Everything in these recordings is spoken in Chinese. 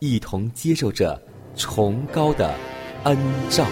一同接受着崇高的恩照。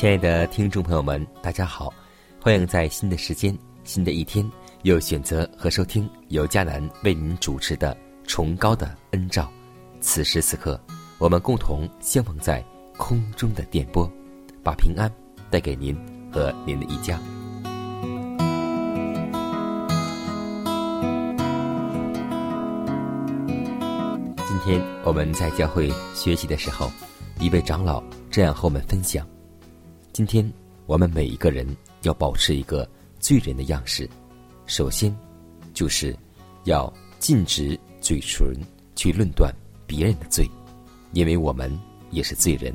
亲爱的听众朋友们，大家好，欢迎在新的时间、新的一天，又选择和收听由迦南为您主持的《崇高的恩照》。此时此刻，我们共同相逢在空中的电波，把平安带给您和您的一家。今天我们在教会学习的时候，一位长老这样和我们分享。今天我们每一个人要保持一个罪人的样式，首先就是要禁止嘴唇去论断别人的罪，因为我们也是罪人。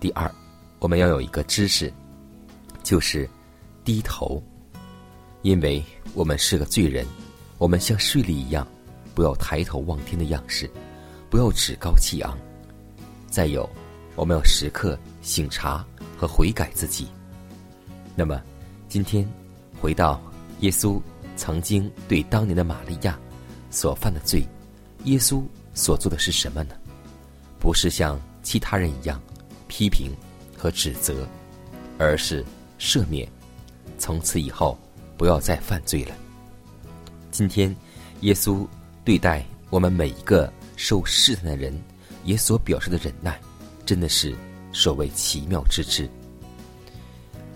第二，我们要有一个知识，就是低头，因为我们是个罪人，我们像睡了一样，不要抬头望天的样式，不要趾高气昂。再有，我们要时刻醒察。和悔改自己。那么，今天回到耶稣曾经对当年的玛利亚所犯的罪，耶稣所做的是什么呢？不是像其他人一样批评和指责，而是赦免，从此以后不要再犯罪了。今天，耶稣对待我们每一个受试探的人，也所表示的忍耐，真的是。所谓奇妙之至，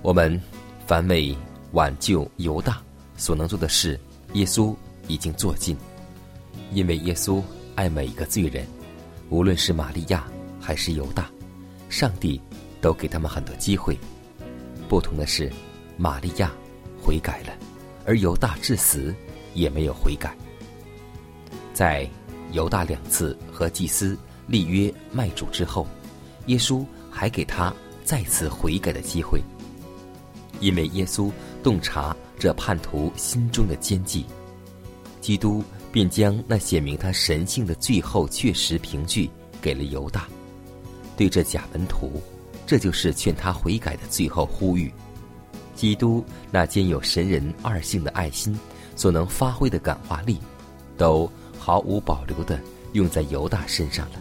我们凡为挽救犹大所能做的事，耶稣已经做尽。因为耶稣爱每一个罪人，无论是玛利亚还是犹大，上帝都给他们很多机会。不同的是，玛利亚悔改了，而犹大至死也没有悔改。在犹大两次和祭司立约卖主之后，耶稣。还给他再次悔改的机会，因为耶稣洞察这叛徒心中的奸计，基督便将那写明他神性的最后确实凭据给了犹大。对这假门徒，这就是劝他悔改的最后呼吁。基督那兼有神人二性的爱心所能发挥的感化力，都毫无保留的用在犹大身上了。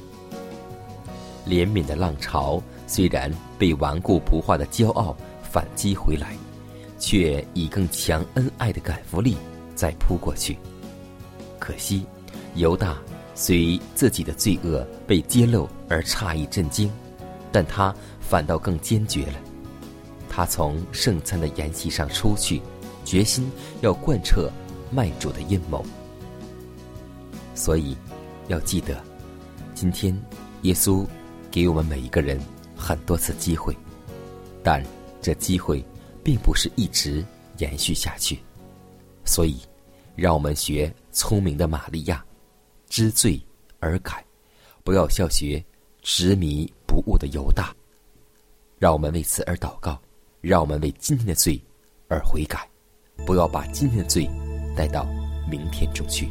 怜悯的浪潮。虽然被顽固不化的骄傲反击回来，却以更强恩爱的感服力再扑过去。可惜，犹大随自己的罪恶被揭露而诧异震惊，但他反倒更坚决了。他从圣餐的筵席上出去，决心要贯彻卖主的阴谋。所以，要记得，今天耶稣给我们每一个人。很多次机会，但这机会并不是一直延续下去，所以，让我们学聪明的玛利亚，知罪而改，不要效学执迷不悟的犹大。让我们为此而祷告，让我们为今天的罪而悔改，不要把今天的罪带到明天中去。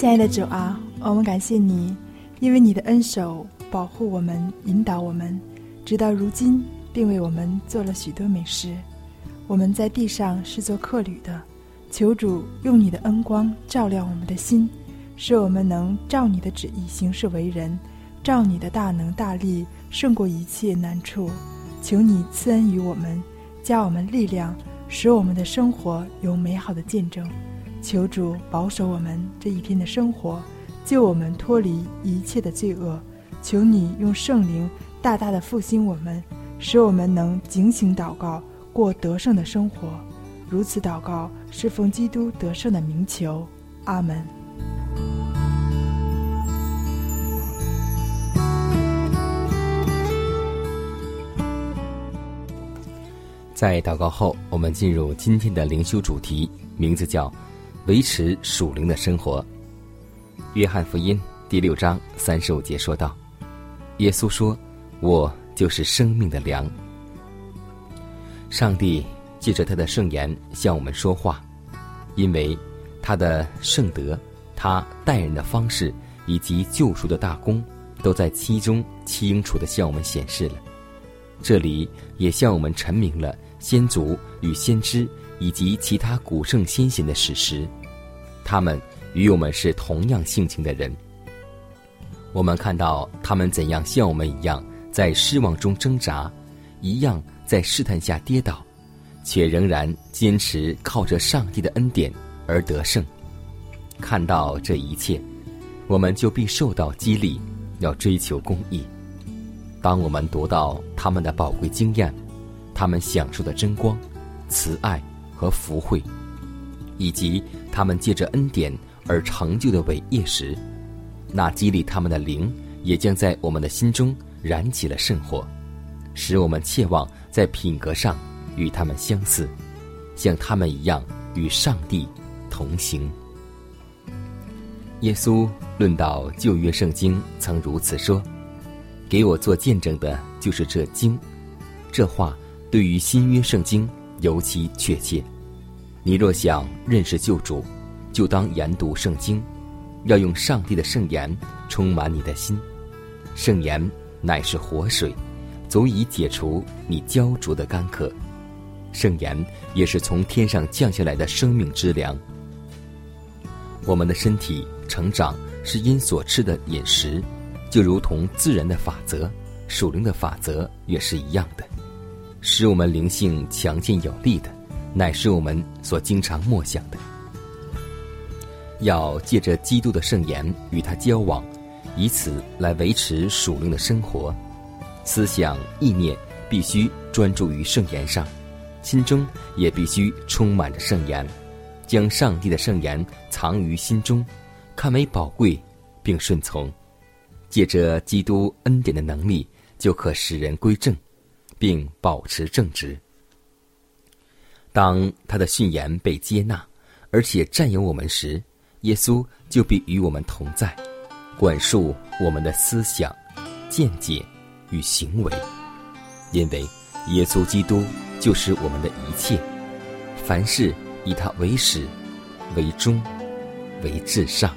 亲爱的主啊，我们感谢你，因为你的恩手保护我们、引导我们，直到如今，并为我们做了许多美事。我们在地上是做客旅的，求主用你的恩光照亮我们的心，使我们能照你的旨意行事为人，照你的大能大力胜过一切难处。求你赐恩于我们，加我们力量，使我们的生活有美好的见证。求主保守我们这一天的生活，救我们脱离一切的罪恶。求你用圣灵大大的复兴我们，使我们能警醒祷告，过得胜的生活。如此祷告，是奉基督得胜的名求。阿门。在祷告后，我们进入今天的灵修主题，名字叫。维持属灵的生活。约翰福音第六章三十五节说道：“耶稣说，我就是生命的粮。上帝借着他的圣言向我们说话，因为他的圣德、他待人的方式以及救赎的大功，都在其中清楚的向我们显示了。这里也向我们阐明了先祖与先知。”以及其他古圣先贤的史实，他们与我们是同样性情的人。我们看到他们怎样像我们一样在失望中挣扎，一样在试探下跌倒，却仍然坚持靠着上帝的恩典而得胜。看到这一切，我们就必受到激励，要追求公义。当我们读到他们的宝贵经验，他们享受的真光、慈爱。和福慧，以及他们借着恩典而成就的伟业时，那激励他们的灵也将在我们的心中燃起了圣火，使我们切望在品格上与他们相似，像他们一样与上帝同行。耶稣论到旧约圣经，曾如此说：“给我做见证的，就是这经。”这话对于新约圣经。尤其确切。你若想认识救主，就当研读圣经，要用上帝的圣言充满你的心。圣言乃是活水，足以解除你焦灼的干渴。圣言也是从天上降下来的生命之粮。我们的身体成长是因所吃的饮食，就如同自然的法则、属灵的法则也是一样的。使我们灵性强健有力的，乃是我们所经常默想的。要借着基督的圣言与他交往，以此来维持属灵的生活。思想意念必须专注于圣言上，心中也必须充满着圣言，将上帝的圣言藏于心中，看为宝贵，并顺从。借着基督恩典的能力，就可使人归正。并保持正直。当他的训言被接纳，而且占有我们时，耶稣就必与我们同在，管束我们的思想、见解与行为。因为耶稣基督就是我们的一切，凡事以他为始、为终、为至上。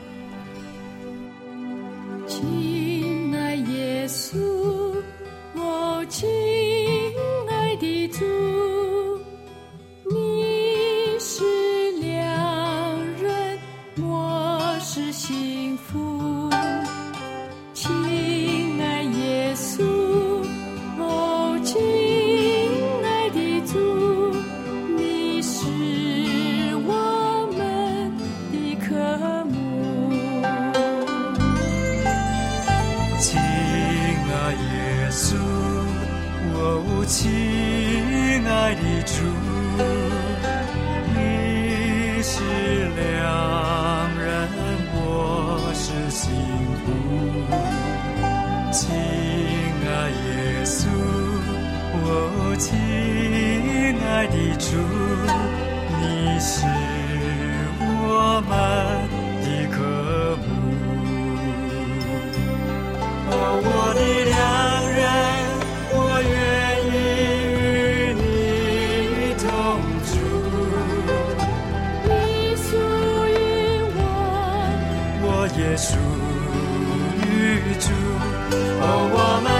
你是我们的格母，哦，我的良人，我愿意与你同住。你属于我，我也属于主。哦，我们。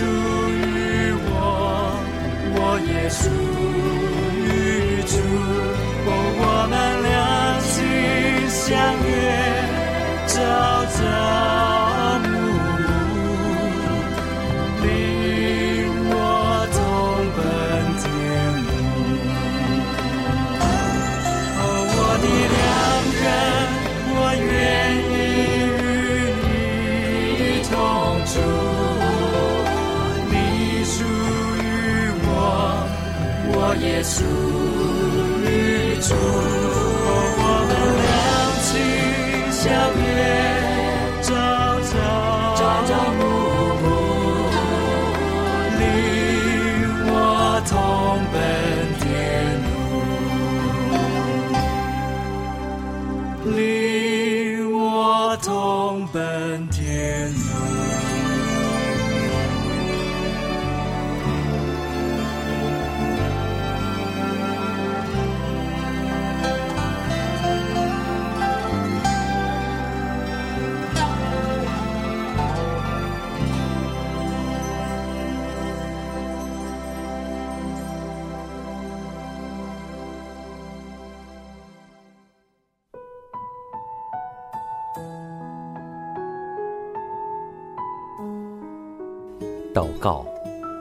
属于我，我也属于。与主，我们两情相悦，朝朝暮暮，领我同奔天路，领我同奔天路。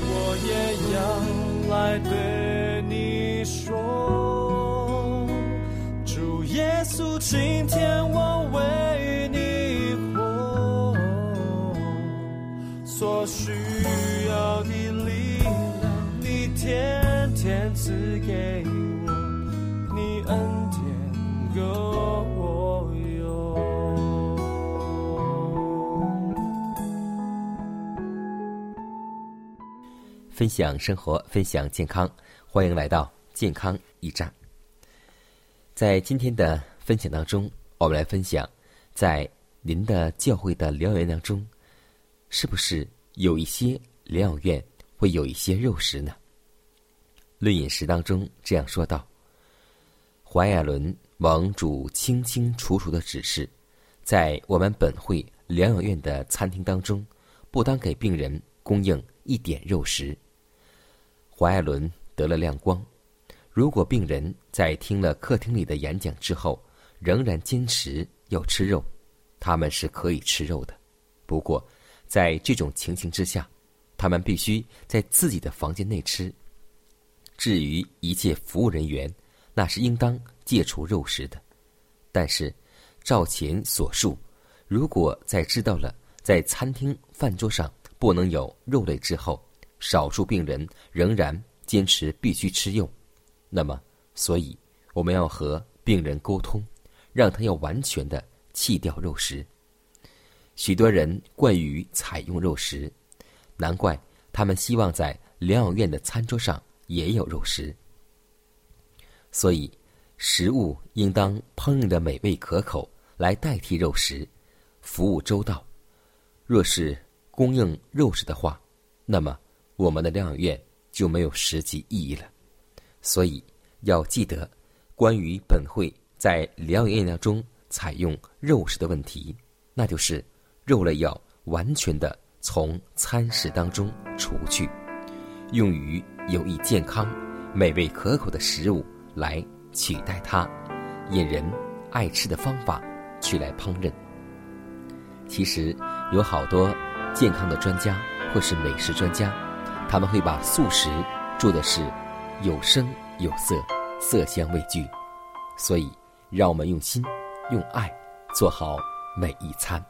我也要来对你说，主耶稣，今天我为你活，所需要的力量，你天天赐给我，你恩典够分享生活，分享健康，欢迎来到健康驿站。在今天的分享当中，我们来分享，在您的教会的疗养院当中，是不是有一些疗养院会有一些肉食呢？论饮食当中这样说道：怀亚伦蒙主清清楚楚的指示，在我们本会疗养院的餐厅当中，不当给病人供应一点肉食。怀艾伦得了亮光。如果病人在听了客厅里的演讲之后，仍然坚持要吃肉，他们是可以吃肉的。不过，在这种情形之下，他们必须在自己的房间内吃。至于一切服务人员，那是应当戒除肉食的。但是，照前所述，如果在知道了在餐厅饭桌上不能有肉类之后，少数病人仍然坚持必须吃肉，那么，所以我们要和病人沟通，让他要完全的弃掉肉食。许多人惯于采用肉食，难怪他们希望在疗养院的餐桌上也有肉食。所以，食物应当烹饪的美味可口，来代替肉食，服务周到。若是供应肉食的话，那么我们的疗养院就没有实际意义了。所以要记得，关于本会在疗养院当中采用肉食的问题，那就是肉类要完全的从餐食当中除去，用于有益健康、美味可口的食物来取代它，引人爱吃的方法去来烹饪。其实有好多健康的专家或是美食专家，他们会把素食做的是有声有色，色香味俱。所以，让我们用心、用爱做好每一餐。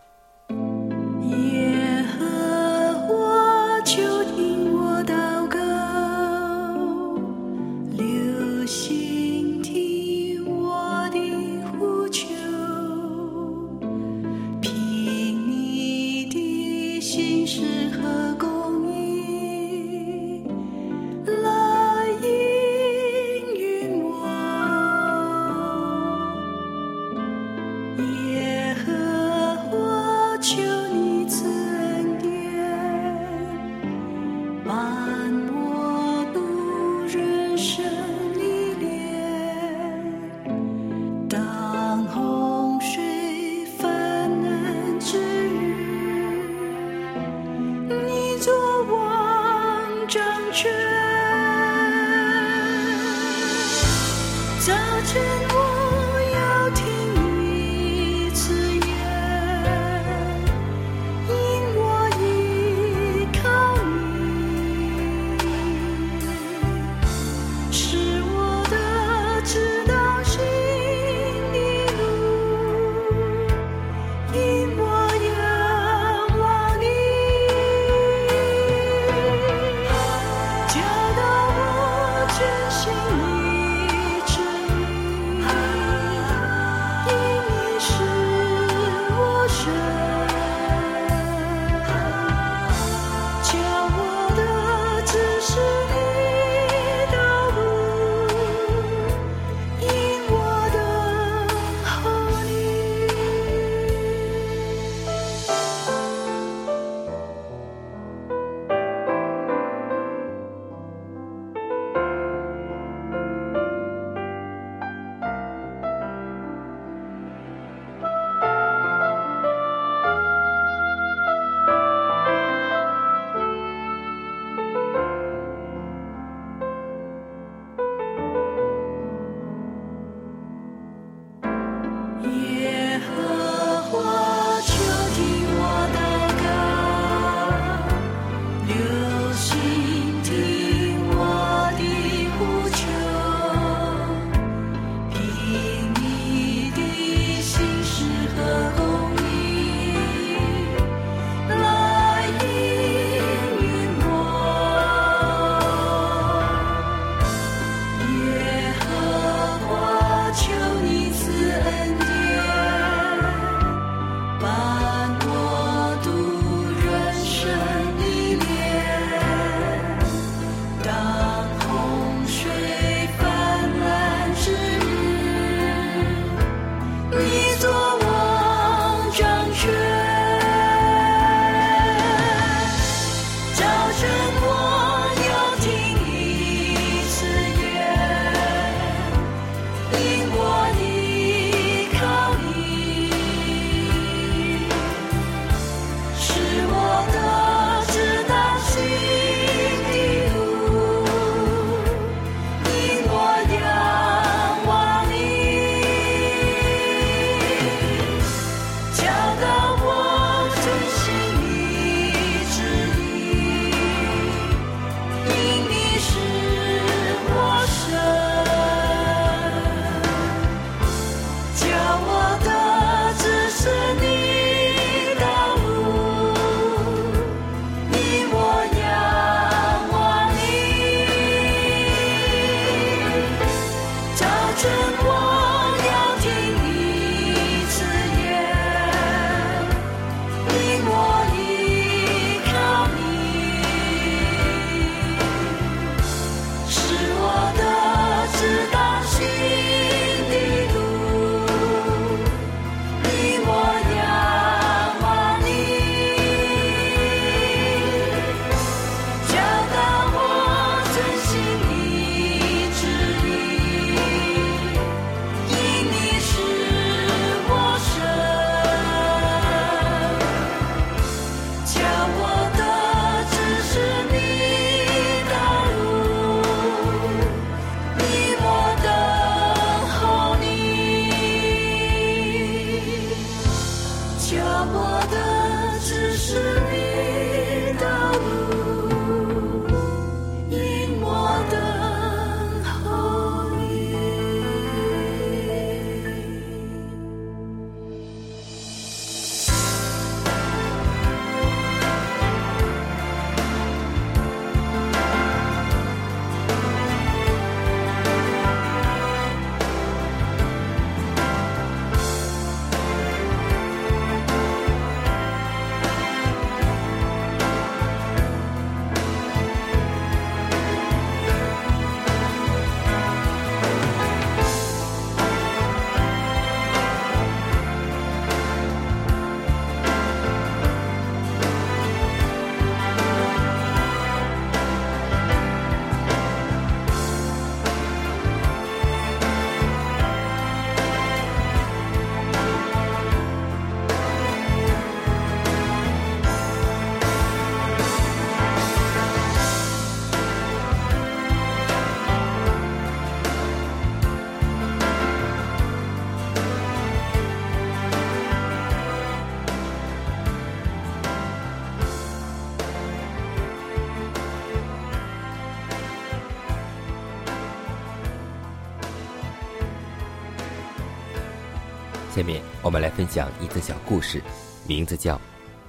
我们来分享一则小故事，名字叫《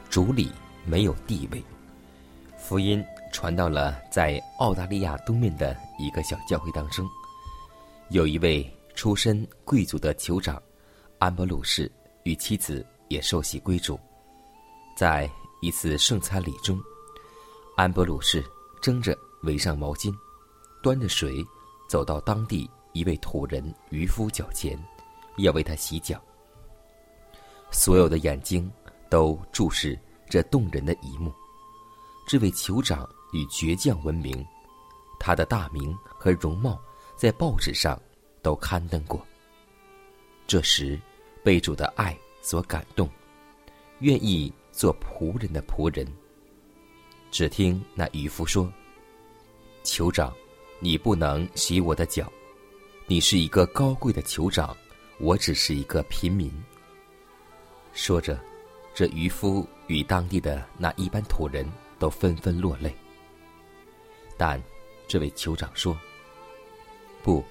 主里没有地位》。福音传到了在澳大利亚东面的一个小教会当中，有一位出身贵族的酋长安伯鲁士与妻子也受洗归主。在一次圣餐礼中，安伯鲁士争着围上毛巾，端着水走到当地一位土人渔夫脚前，要为他洗脚。所有的眼睛都注视这动人的一幕。这位酋长以倔强闻名，他的大名和容貌在报纸上都刊登过。这时，被主的爱所感动，愿意做仆人的仆人。只听那渔夫说：“酋长，你不能洗我的脚，你是一个高贵的酋长，我只是一个平民。”说着，这渔夫与当地的那一般土人都纷纷落泪。但这位酋长说：“不，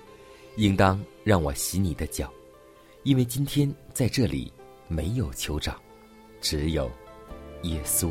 应当让我洗你的脚，因为今天在这里没有酋长，只有耶稣。”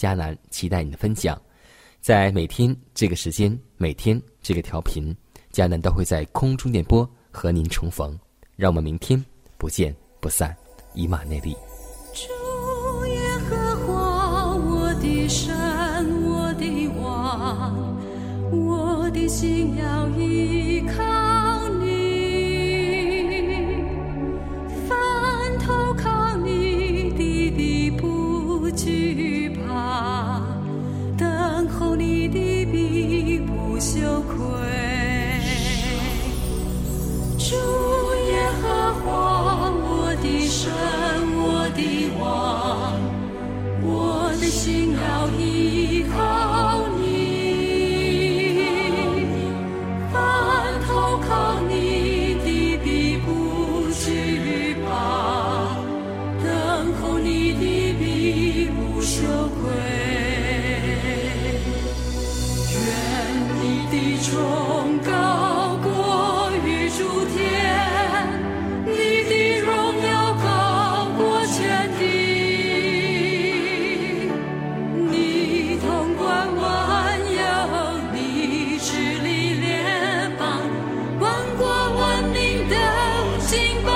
迦南期待你的分享，在每天这个时间，每天这个调频，迦南都会在空中电波和您重逢。让我们明天不见不散，以马内利。主耶和华，我的神，我的王，我的心要依 sing.